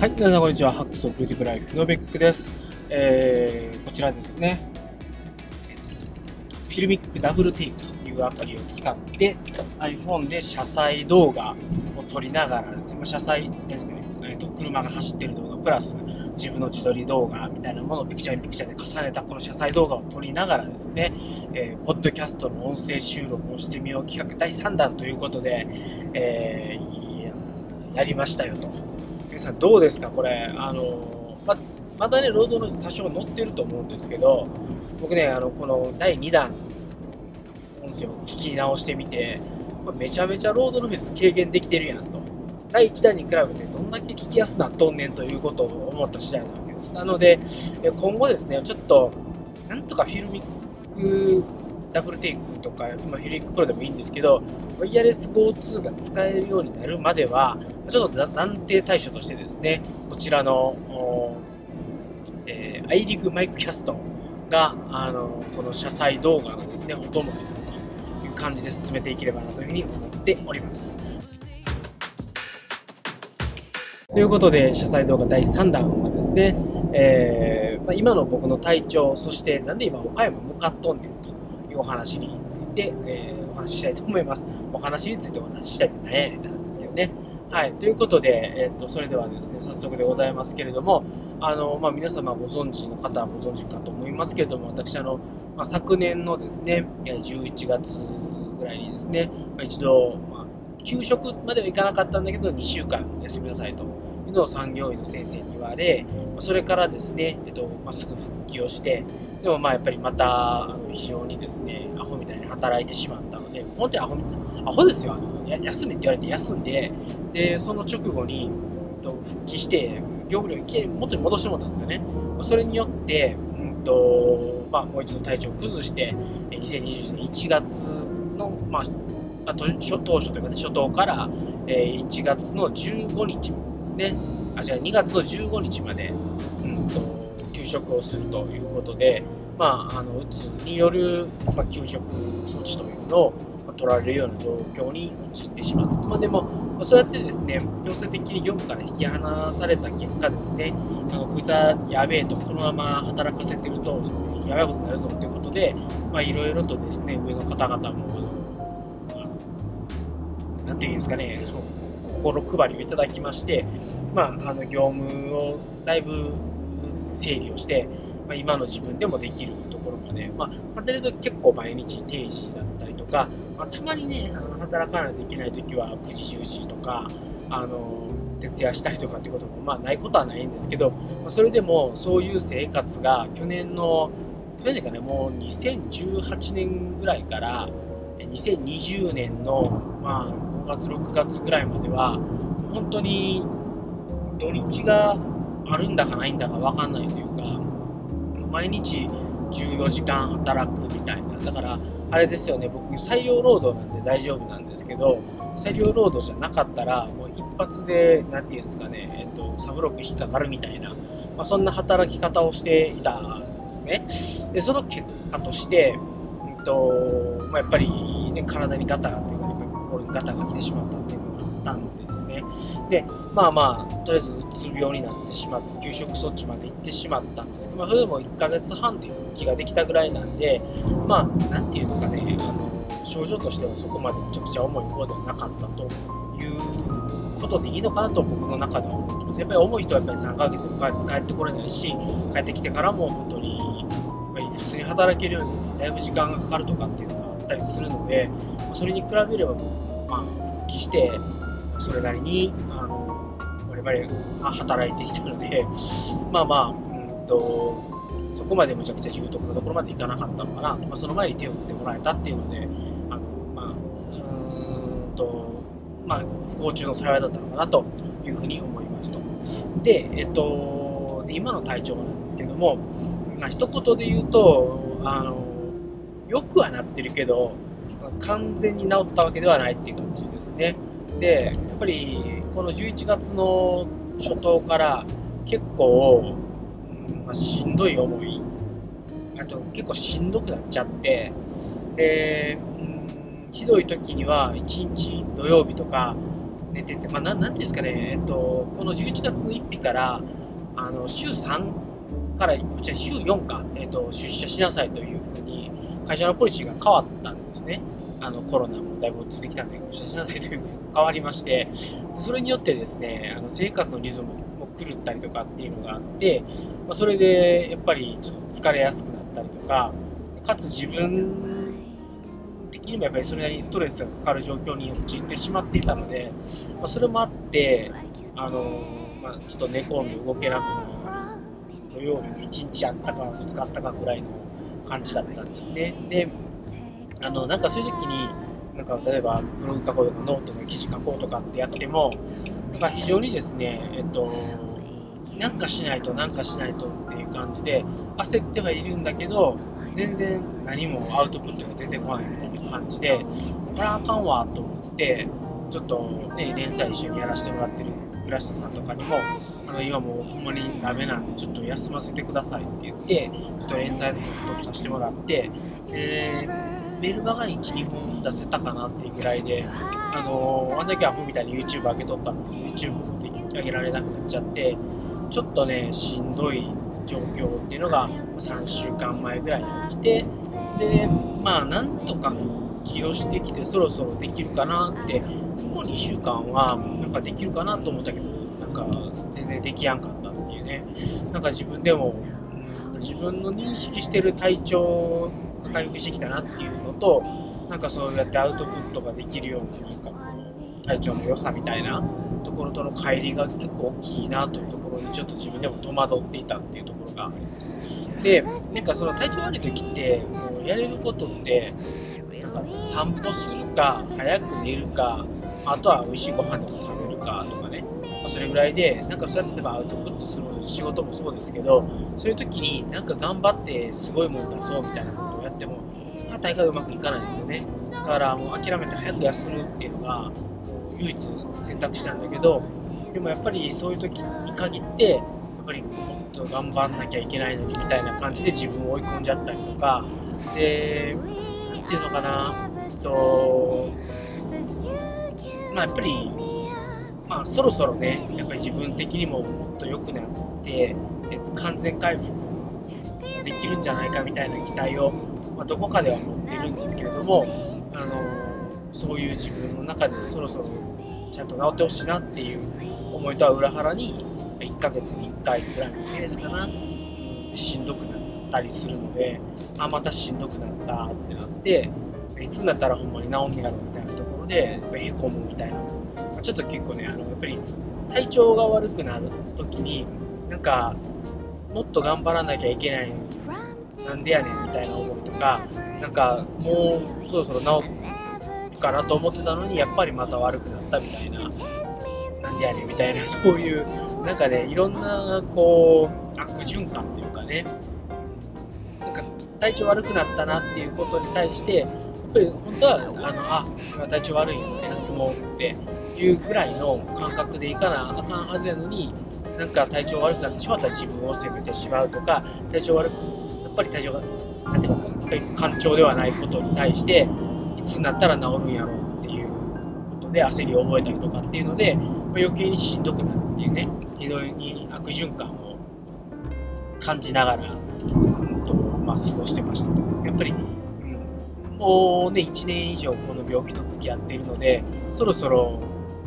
はい、皆さんこんにちは。ハックスオクリティブライフのベックです。えー、こちらですね、フィルミックダブルテイクというアプリを使って iPhone で車載動画を撮りながらですね、車載、えーと、車が走ってる動画プラス自分の自撮り動画みたいなものをピクチャーにピクチャーで重ねたこの車載動画を撮りながらですね、えー、ポッドキャストの音声収録をしてみよう企画第3弾ということで、えー、やりましたよと。さんどうですかこれ、あの、ま、またね、ロードノイズ多少乗ってると思うんですけど、僕ね、あの、この第2弾、音声を聞き直してみて、これめちゃめちゃロードノイズ軽減できてるやんと。第1弾に比べてどんだけ聞きやすなっとんねんということを思った次第なわけです。なので、今後ですね、ちょっと、なんとかフィルミックダブルテイクとか、まあ、フィリックプロでもいいんですけど、ワイヤレス GO2 が使えるようになるまでは、ちょっと暫定対処としてですね、こちらの、えー、アイリグマイクキャストが、あの、この車載動画のですね、お供という感じで進めていければなというふうに思っております。ということで、車載動画第3弾はですね、えーまあ、今の僕の体調、そしてなんで今岡山向かっとんねんとお話について、えー、お話ししたいと思います。お話についてお話ししたいって何やねんってなんですけどね。はい。ということで、えっ、と、それではですね、早速でございますけれども、あの、まあ、皆様ご存知の方はご存知かと思いますけれども、私、あの、まあ、昨年のですね、11月ぐらいにですね、まあ、一度、まあ、給食まではいかなかったんだけど、2週間休みなさいとのを産業医の先生に言われ、それからですね、えっと、まあ、すぐ復帰をして、でもまあやっぱりまた、非常にですね、アホみたいに働いてしまったので、本当にアホアホですよ、あの休めって言われて休んで、で、その直後に、えっと、復帰して、業務量いきなり元に戻してもらったんですよね。それによって、うんとまあ、もう一度体調を崩して、2020年1月の、まあ、当初というかね、初頭から、1月の15日ですね、あ、じゃあ2月の15日まで、うんと、休職をするということで、まあ、あの、うつによる、まあ、休職措置というのを、取られるような状況に陥ってしまった。まあ、でも、そうやってですね、強制的に業務から引き離された結果ですね、あのこいつはやべえと、このまま働かせてると、やばいことになるぞということで、まあ、いろいろとですね、上の方々も、なんていうんですかね、心配りをいただきまして、まあ、あの業務をだいぶ整理をして、まあ、今の自分でもできるところまで、まあ、働いてると結構毎日定時だったりとか、まあ、たまにね、あの働かないといけない時は9時、10時とか、あの徹夜したりとかってことも、まあ、ないことはないんですけど、ま、それでもそういう生活が去年の、去年かね、もう2018年ぐらいから、2020年の、まあ、月、6月ぐらいまでは、本当に土日があるんだかないんだか分かんないというか、毎日14時間働くみたいな。だから、あれですよね、僕、採用労働なんで大丈夫なんですけど、採用労働じゃなかったら、もう一発で、なんていうんですかね、えっと、サブロック引っかかるみたいな、まあ、そんな働き方をしていたんですね。で、その結果として、えっと、まあ、やっぱり、ね、体にガタガタ心にガタが来てしまったっていうのがあったんですね。で、まあまあ、とりあえずうつ病になってしまって、休職措置まで行ってしまったんですけど、まあ、それでも1ヶ月半で復帰ができたぐらいなんで、まあ、なんていうんですかね、あの、症状としてはそこまでめちゃくちゃ重い方ではなかったということでいいのかなと僕の中では思ってます。やっぱり重い人はやっぱり3ヶ月、5ヶ月帰ってこれないし、帰ってきてからも本当に、普通に働けるようにだいぶ時間がかかるとかっていうのがあったりするので、それに比べれば、して、それなりに、あの、我々働いてきてるので、まあまあ、うんと、そこまでむちゃくちゃ重篤なところまでいかなかったのかな、まあ、その前に手を打ってもらえたっていうので、あの、まあ、うんと、まあ、不幸中の幸いだったのかなというふうに思いますと。で、えっと、で今の体調なんですけども、まあ、一言で言うと、あの、よくはなってるけど、完全に治ったわけではないっていう感じですね。で、やっぱりこの11月の初頭から結構、うんまあ、しんどい思い、あと結構しんどくなっちゃって、で、うん、ひどい時には1日土曜日とか、寝てて、まあ、ななんていうんですかね、えっと、この11月の1日からあの週3からじゃ週4か、えっと、出社しなさいというふうに会社のポリシーが変わったんですね。あのコロナもだいぶ落ち着いてきたんで、出社しなさいという 変わりまして、それによってですね、あの生活のリズムも狂ったりとかっていうのがあって、ま、それでやっぱりちょっと疲れやすくなったりとか、かつ自分的にもやっぱりそれなりにストレスがかかる状況に陥ってしまっていたので、ま、それもあって、あのまあ、ちょっと寝込んで動けなくなる土曜日の1日あったか2日あったかぐらいの感じだったんですね。であのなんかそういう時になんか例えばブログ書こうとかノートの記事書こうとかってやってもなんか非常にですねえっとなんかしないとなんかしないとっていう感じで焦ってはいるんだけど全然何もアウトプットが出てこないみたいな感じでこれはあかんわと思ってちょっとね連載一緒にやらせてもらってる倉下さんとかにもあの今もうほんまにダメなんでちょっと休ませてくださいって言ってちょっと連載の方ストップさせてもらってでメルマガ1、2本出せたかなっていうぐらいで、あのー、あんだけアホみたいに YouTube 上げとったの。に YouTube も上げられなくなっちゃって、ちょっとね、しんどい状況っていうのが3週間前ぐらいに起きて、で、まあ、なんとか復帰をしてきて、そろそろできるかなって、ここ2週間は、なんかできるかなと思ったけど、なんか全然できやんかったっていうね、なんか自分でも、うん、自分の認識してる体調回復してきたなっていうとなんかそうやってアウトプットができるようななんか体調の良さみたいなところとの乖離が結構大きいなというところにちょっと自分でも戸惑っていたっていうところがあります。で、なんかその体調悪い時ってもうやれることってなんか散歩するか早く寝るかあとは美味しいご飯でも食べるかとかね、ま、それぐらいでなんかそうやってアウトプットする仕事もそうですけどそういう時になんか頑張ってすごいもの出そうみたいな、大会うまくいかないんですよね。だからもう諦めて早く休むっていうのが唯一選択肢なんだけどでもやっぱりそういう時に限ってやっぱりもっと頑張んなきゃいけないのにみたいな感じで自分を追い込んじゃったりとかで何て言うのかなとまあやっぱりまあそろそろねやっぱり自分的にももっと良くなって、えっと、完全回復できるんじゃないかみたいな期待を、まあ、どこかでは持ってるんですけれどもあのそういう自分の中でそろそろちゃんと治ってほしいなっていう思いとは裏腹に1ヶ月に1回ぐらいのペースかなでしんどくなったりするのであまたしんどくなったってなっていつになったらほんまに治んねやろみたいなところでへこむみたいな。まちょっと結構ねあのやっぱり体調が悪くなる時になんかもっと頑張らなきゃいけないなんでやねんみたいな思いかなんかもうそろそろ治るかなと思ってたのにやっぱりまた悪くなったみたいななんでやねんみたいなそういうなんかねいろんなこう悪循環っていうかねなんか体調悪くなったなっていうことに対してやっぱり本当はあのあ体調悪いの休もうっていうぐらいの感覚でいかなあかんはずやのになんか体調悪くなってしまったら自分を責めてしまうとか体調悪くやっぱり体調がなんていうかぱり感情ではないことに対していつになったら治るんやろうっていうことで焦りを覚えたりとかっていうので、ま、余計にしんどくなるっていうね非常に悪循環を感じながら、うんとまあ、過ごしてましたと。やっぱりうんもうね、1年以上この病気と付き合っているので、そろそろ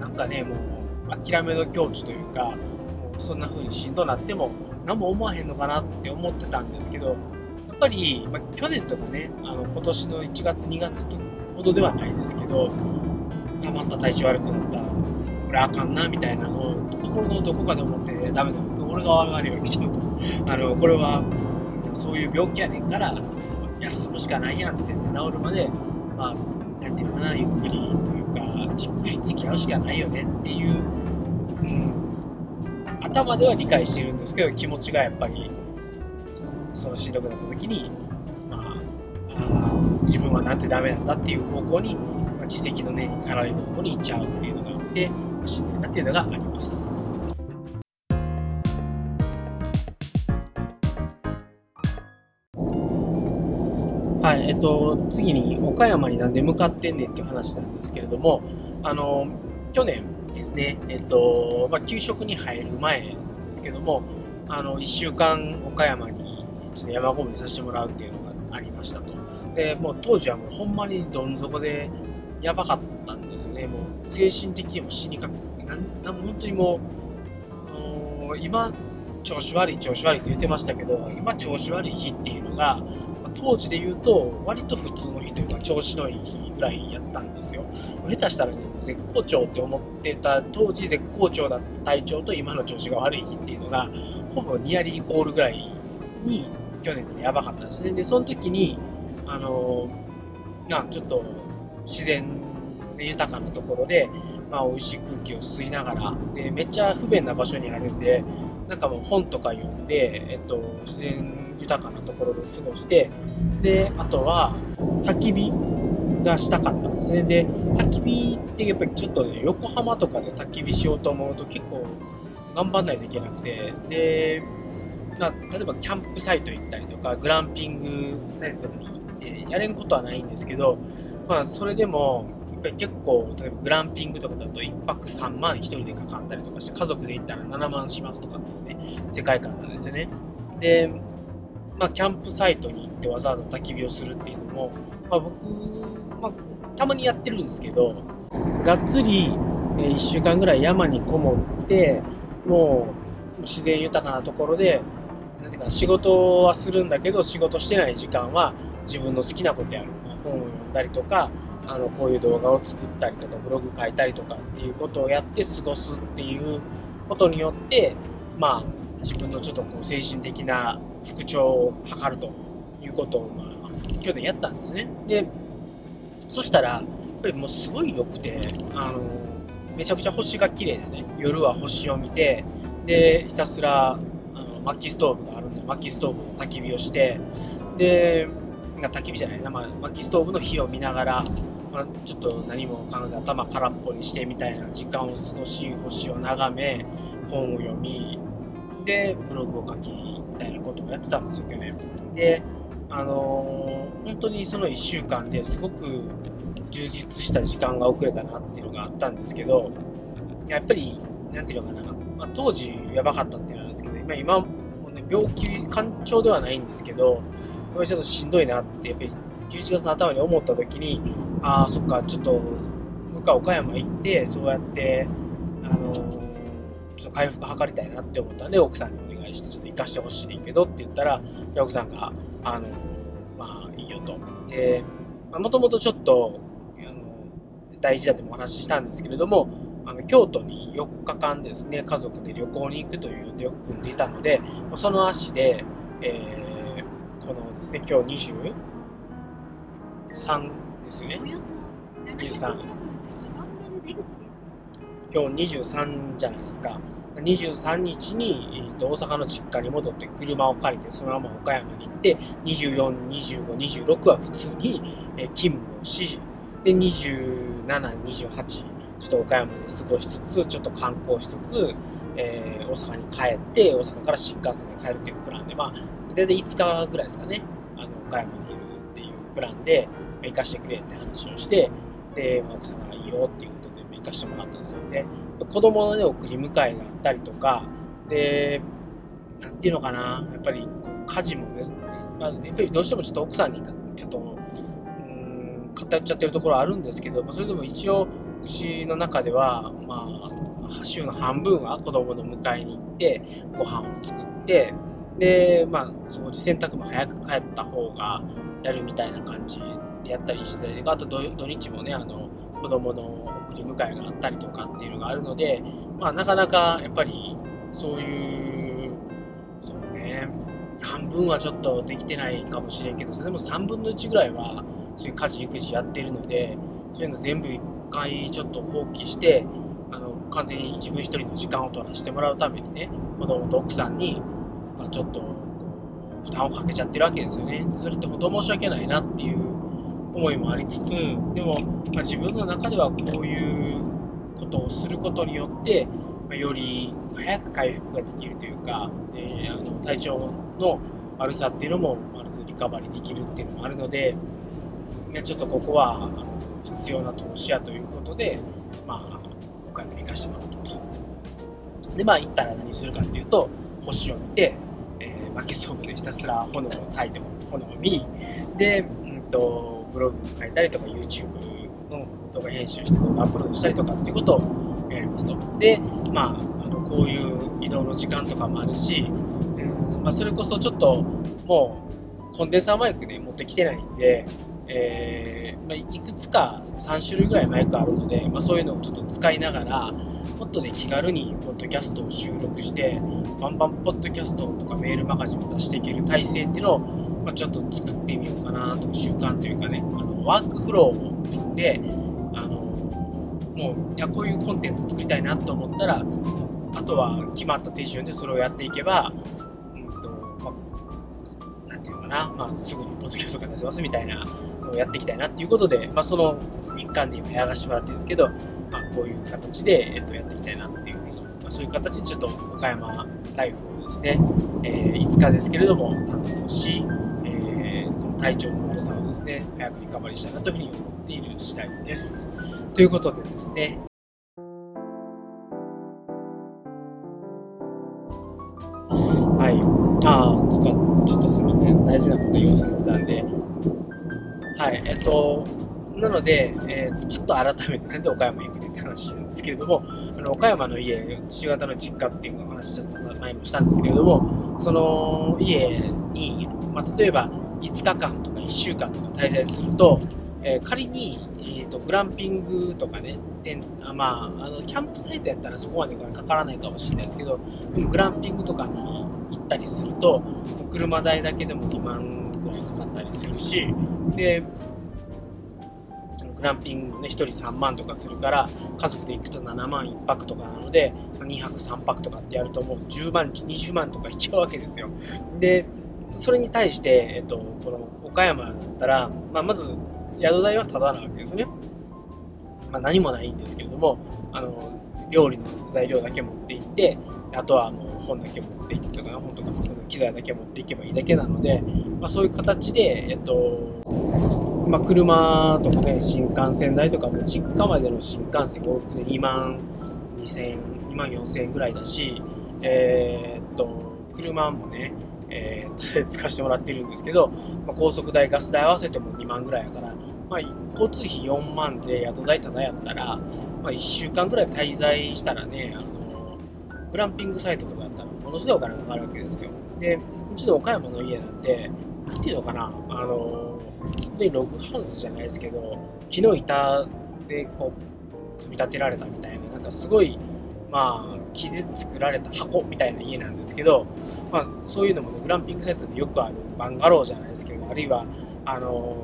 なんかね、もう諦めの境地というか、もうそんな風にしんどなっても何も思わへんのかなって思ってたんですけど、ぱり、まあ、去年とかね、あの今年の1月、2月ほどではないですけど、あまた体調悪くなった、これあかんなみたいなのを心のどこかで思って、ダメだ、俺が悪いわけちゃうと。あの、これはそういう病気やねんから、休むしかないやんって、治るまで、まあ、なんていうのかな、ゆっくりというか、じっくり付き合うしかないよねっていう、うん、頭では理解してるんですけど、気持ちがやっぱり、そのしんどくなった時に、まあ、あ自分はなんてダメなんだっていう方向に、まあ、自責の念に駆られる方向に行っちゃうっていうのがあって、しんどいなっていうのがあります。はい、えっと、次に岡山になんで向かってんねんっていう話なんですけれども、あの、去年、ですね、えっと、まあ、給食に入る前なんですけども、あの、1週間岡山にちょっと山ごもりさせてもらうっていうのがありましたと。で、もう当時はもうほんまにどん底でやばかったんですよね。もう精神的にも死にかけ、なんなん本当にもう、今、調子悪い調子悪いって言ってましたけど、今調子悪い日っていうのが、当時で言うと、割と普通の日というか、調子のいい日ぐらいやったんですよ。下手したらね、絶好調って思ってた、当時絶好調だった体調と今の調子が悪い日っていうのが、ほぼニアリーイコールぐらいに、去年でやばかったですね。で、その時に、あのなちょっと自然豊かなところで、まあ、美味しい空気を吸いながら、で、めっちゃ不便な場所にあるんで、なんかもう本とか読んで、えっと、自然豊かなところで過ごして、で、あとは、焚き火がしたかったんですね。で、焚き火ってやっぱりちょっとね、横浜とかで焚き火しようと思うと結構頑張んないといけなくて、で、まあ、例えばキャンプサイト行ったりとか、グランピングサイトに行って、やれんことはないんですけど、まあ、それでも、やっぱり結構、例えばグランピングとかだと1泊3万1人でかかったりとかして、家族で行ったら7万しますとかっていうね、世界観なんですよね。で、まあ、キャンプサイトに行ってわざわざ焚き火をするっていうのも、まあ、僕、まあ、たまにやってるんですけど、がっつり、1週間ぐらい山にこもって、もう自然豊かなところで、なんていうか仕事はするんだけど、仕事してない時間は自分の好きなことやる。本を読んだりとか、あの、こういう動画を作ったりとか、ブログ書いたりとかっていうことをやって過ごすっていうことによって、まあ、自分のちょっとこう精神的な復調を図るということを、まあ、去年やったんですね。で、そしたら、やっぱりもうすごい良くて、あの、めちゃくちゃ星が綺麗でね、夜は星を見て、で、ひたすら、薪ストーブがあるんで、薪ストーブの焚き火をして、で、焚き火じゃないな、まあ、薪ストーブの火を見ながら、まあ、ちょっと何も考えて頭空っぽにしてみたいな時間を過ごし、星を眺め、本を読み、で、ブログを書き、みたいなことをやってたんですよ、去年。で、あのー、本当にその1週間ですごく充実した時間が遅れたなっていうのがあったんですけど、やっぱり、なんていうのかな、当時やばかったっていうのなんですけど、今、今もね、病気、干潮ではないんですけど、やっぱりちょっとしんどいなって、やっぱり11月の頭に思った時に、ああ、そっか、ちょっと、僕は岡山行って、そうやって、あのちょっと回復図りたいなって思ったんで、奥さんにお願いして、ちょっと行かしてほしいけどって言ったら、奥さんが、あの、まあ、いいよと。で、もともとちょっと、あの、大事だってお話ししたんですけれども、あの京都に4日間ですね、家族で旅行に行くという予定を組んでいたので、その足で、えー、このですね、今日23ですよね。23。今日23じゃないですか。23日に、えー、と大阪の実家に戻って車を借りてそのまま岡山に行って24、25、26は普通に、え、勤務をしで27、28ちょっと岡山で過ごしつつちょっと観光しつつ、えー、大阪に帰って大阪から新幹線で帰るっていうプランでまあ大体5日ぐらいですかね。あの岡山にいるっていうプランで行かしてくれって話をしてで、まあ、奥さんがいいよっていうことで行かしてもらったんですよ。ね。子供のね、送り迎えがあったりとか、で、なんていうのかな、やっぱり家事もですね、まあ、やっぱりどうしてもちょっと奥さんにちょっと、うん、偏っちゃってるところあるんですけど、まあ、それでも一応、うちの中では、まあ、週の半分は子供の迎えに行って、ご飯を作って、で、まあ、掃除洗濯も早く帰った方がやるみたいな感じでやったりしてたりとか、あと土日もね、あの、子供の送り迎えがあったりとかっていうのがあるので、まあ、なかなかやっぱりそういう、そうね、半分はちょっとできてないかもしれんけど、でも3分の1ぐらいはそういう家事育児やってるので、そういうの全部一回ちょっと放棄して、あの、完全に自分一人の時間を取らせてもらうためにね、子供と奥さんに、まあ、ちょっと、負担をかけちゃってるわけですよね。それって本当申し訳ないなっていう思いもありつつでも、まあ、自分の中ではこういうことをすることによって、まあ、より早く回復ができるというかであの体調の悪さっていうのもある程度リカバリーできるっていうのもあるのでちょっとここは必要な投資やということで、まあ、岡山に行かせてもらったと。で、まあ行ったら何するかっていうと、星を見て、えー、薪ストーブでひたすら炎を焚いて炎を見、で、うんと、ブログ書いたりとか YouTube の動画編集して動画アップロードしたりとかっていうことをやりますと。で、まあ、あのこういう移動の時間とかもあるし、うんまあ、それこそちょっともうコンデンサーマイクね持ってきてないんで、えーまあ、いくつか3種類ぐらいマイクあるので、まあ、そういうのをちょっと使いながらもっとね気軽にポッドキャストを収録してバンバンポッドキャストとかメールマガジンを出していける体制っていうのを、まあ、ちょっと作ってみようかなと習慣というかねあのワークフローを組んであのもういやこういうコンテンツ作りたいなと思ったらあとは決まった手順でそれをやっていけば、うんとまあ、ていうのかな、まあ、すぐにポッドキャストが出せますみたいなのやっていきたいなっていうことで、まあ、その一環で今やらせてもらってるんですけど、まあ、こういう形で、えっと、やっていきたいなっていうふうに、まあ、そういう形でちょっと岡山ライフをですね、えー、5日ですけれども担当し、えー、この体調の悪さをですね、早くリカバリーしたいなというふうに思っている次第です。ということでですね、はい。ああ、ちょっとすみません。大事なこと言わせてたんで。はい。えっと、なので、えー、ちょっと改めてなんで岡山行くねって話なんですけれども、あの岡山の家、父方の実家っていうの話ちょっと前もしたんですけれども、その家に、まあ、例えば5日間とか1週間とか滞在すると、えー、仮に、えーと、グランピングとかね、てあまあ、あのキャンプサイトやったらそこまでかからないかもしれないですけど、でもグランピングとかに行ったりすると、車代だけでも2万ぐらいかかったりするし、で、グランピングね、1人3万とかするから、家族で行くと7万1泊とかなので、2泊3泊とかってやるともう10万、20万とかいっちゃうわけですよ。で、それに対して、えっと、この岡山だったら、まあ、まず宿代はタダなわけですね。まあ、何もないんですけれども、あの、料理の材料だけ持って行って、あとはもう本だけ持っていくとか、本とか機材だけ持っていけばいいだけなので、まあ、そういう形で、えっと、まあ、車とかね、新幹線代とかも実家までの新幹線往復で2万2000、2万4000円ぐらいだし、えー、っと、車もね、えー、使わせてもらってるんですけど、まあ、高速代、ガス代合わせても2万ぐらいやから、まあ、交通費4万で宿代ただやったら、まあ、1週間ぐらい滞在したらね、グランピングサイトとかだったらものすごいお金かかるわけですよ。で、うちの岡山の家なんて、なんていうのかな、あのでログハウスじゃないですけど、木の板でこう組み立てられたみたいな、なんかすごい、まあ、木で作られた箱みたいな家なんですけど、まあ、そういうのもね、グランピングサイトでよくあるバンガローじゃないですけど、あるいは、あの、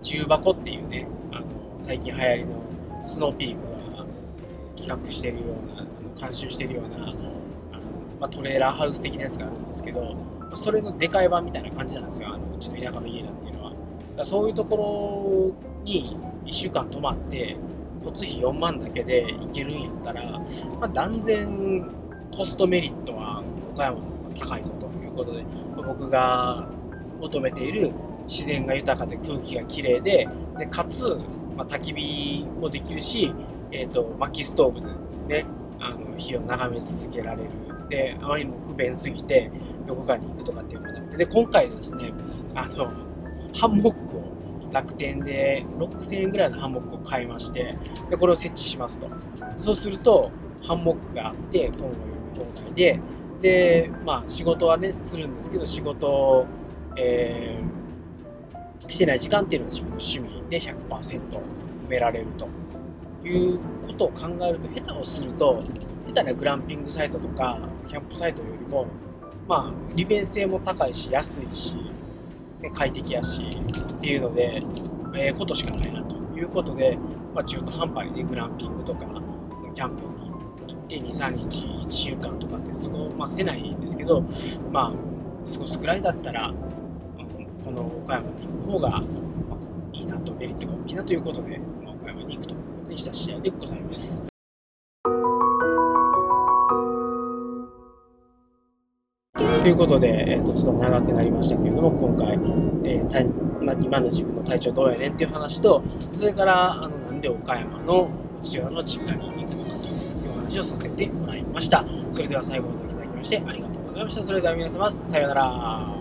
重箱っていうね、あの、最近流行りのスノーピークが企画してるような、監修してるような、あのまあ、トレーラーハウス的なやつがあるんですけど、まあ、それのでかい版みたいな感じなんですよ、あのうちの田舎の家なんていうのはだ。そういうところに1週間泊まって、交通費4万だけで行けるんやったら、まあ、断然コストメリットは岡山の方が高いぞということで、まあ、僕が求めている自然が豊かで空気がきれいででかつ、まあ、焚き火もできるし、えーと、薪ストーブでですねあの火を眺め続けられる。であまりにも不便すぎてどこかに行くとかっていうのもなくて。で今回ですねあのハンモックを楽天で6000円ぐらいのハンモックを買いまして、で、これを設置しますと。そうすると、ハンモックがあって、本を読み放題で、で、まあ、仕事はね、するんですけど、仕事を、えー、してない時間っていうのは自分の趣味で100%埋められると。いうことを考えると、下手をすると、下手なグランピングサイトとか、キャンプサイトよりも、まあ、利便性も高いし、安いし、快適やしっていうので、ええー、ことしかないなということで、まあ、中途半端にねグランピングとかキャンプに行って23日1週間とかって過ごませないんですけどまあ過ごすぐらいだったら、うん、この岡山に行く方が、いいなとメリットが大きいなということで、まあ、岡山に行くと。にした試合でございます。ということで、えーと、ちょっと長くなりましたけれども、今回、えーまあ、今の自分の体調どうやねんっていう話と、それから、あのなんで岡山の内側の実家に行くのかという話をさせてもらいました。それでは最後までいただきましてありがとうございました。それでは皆様、さようなら。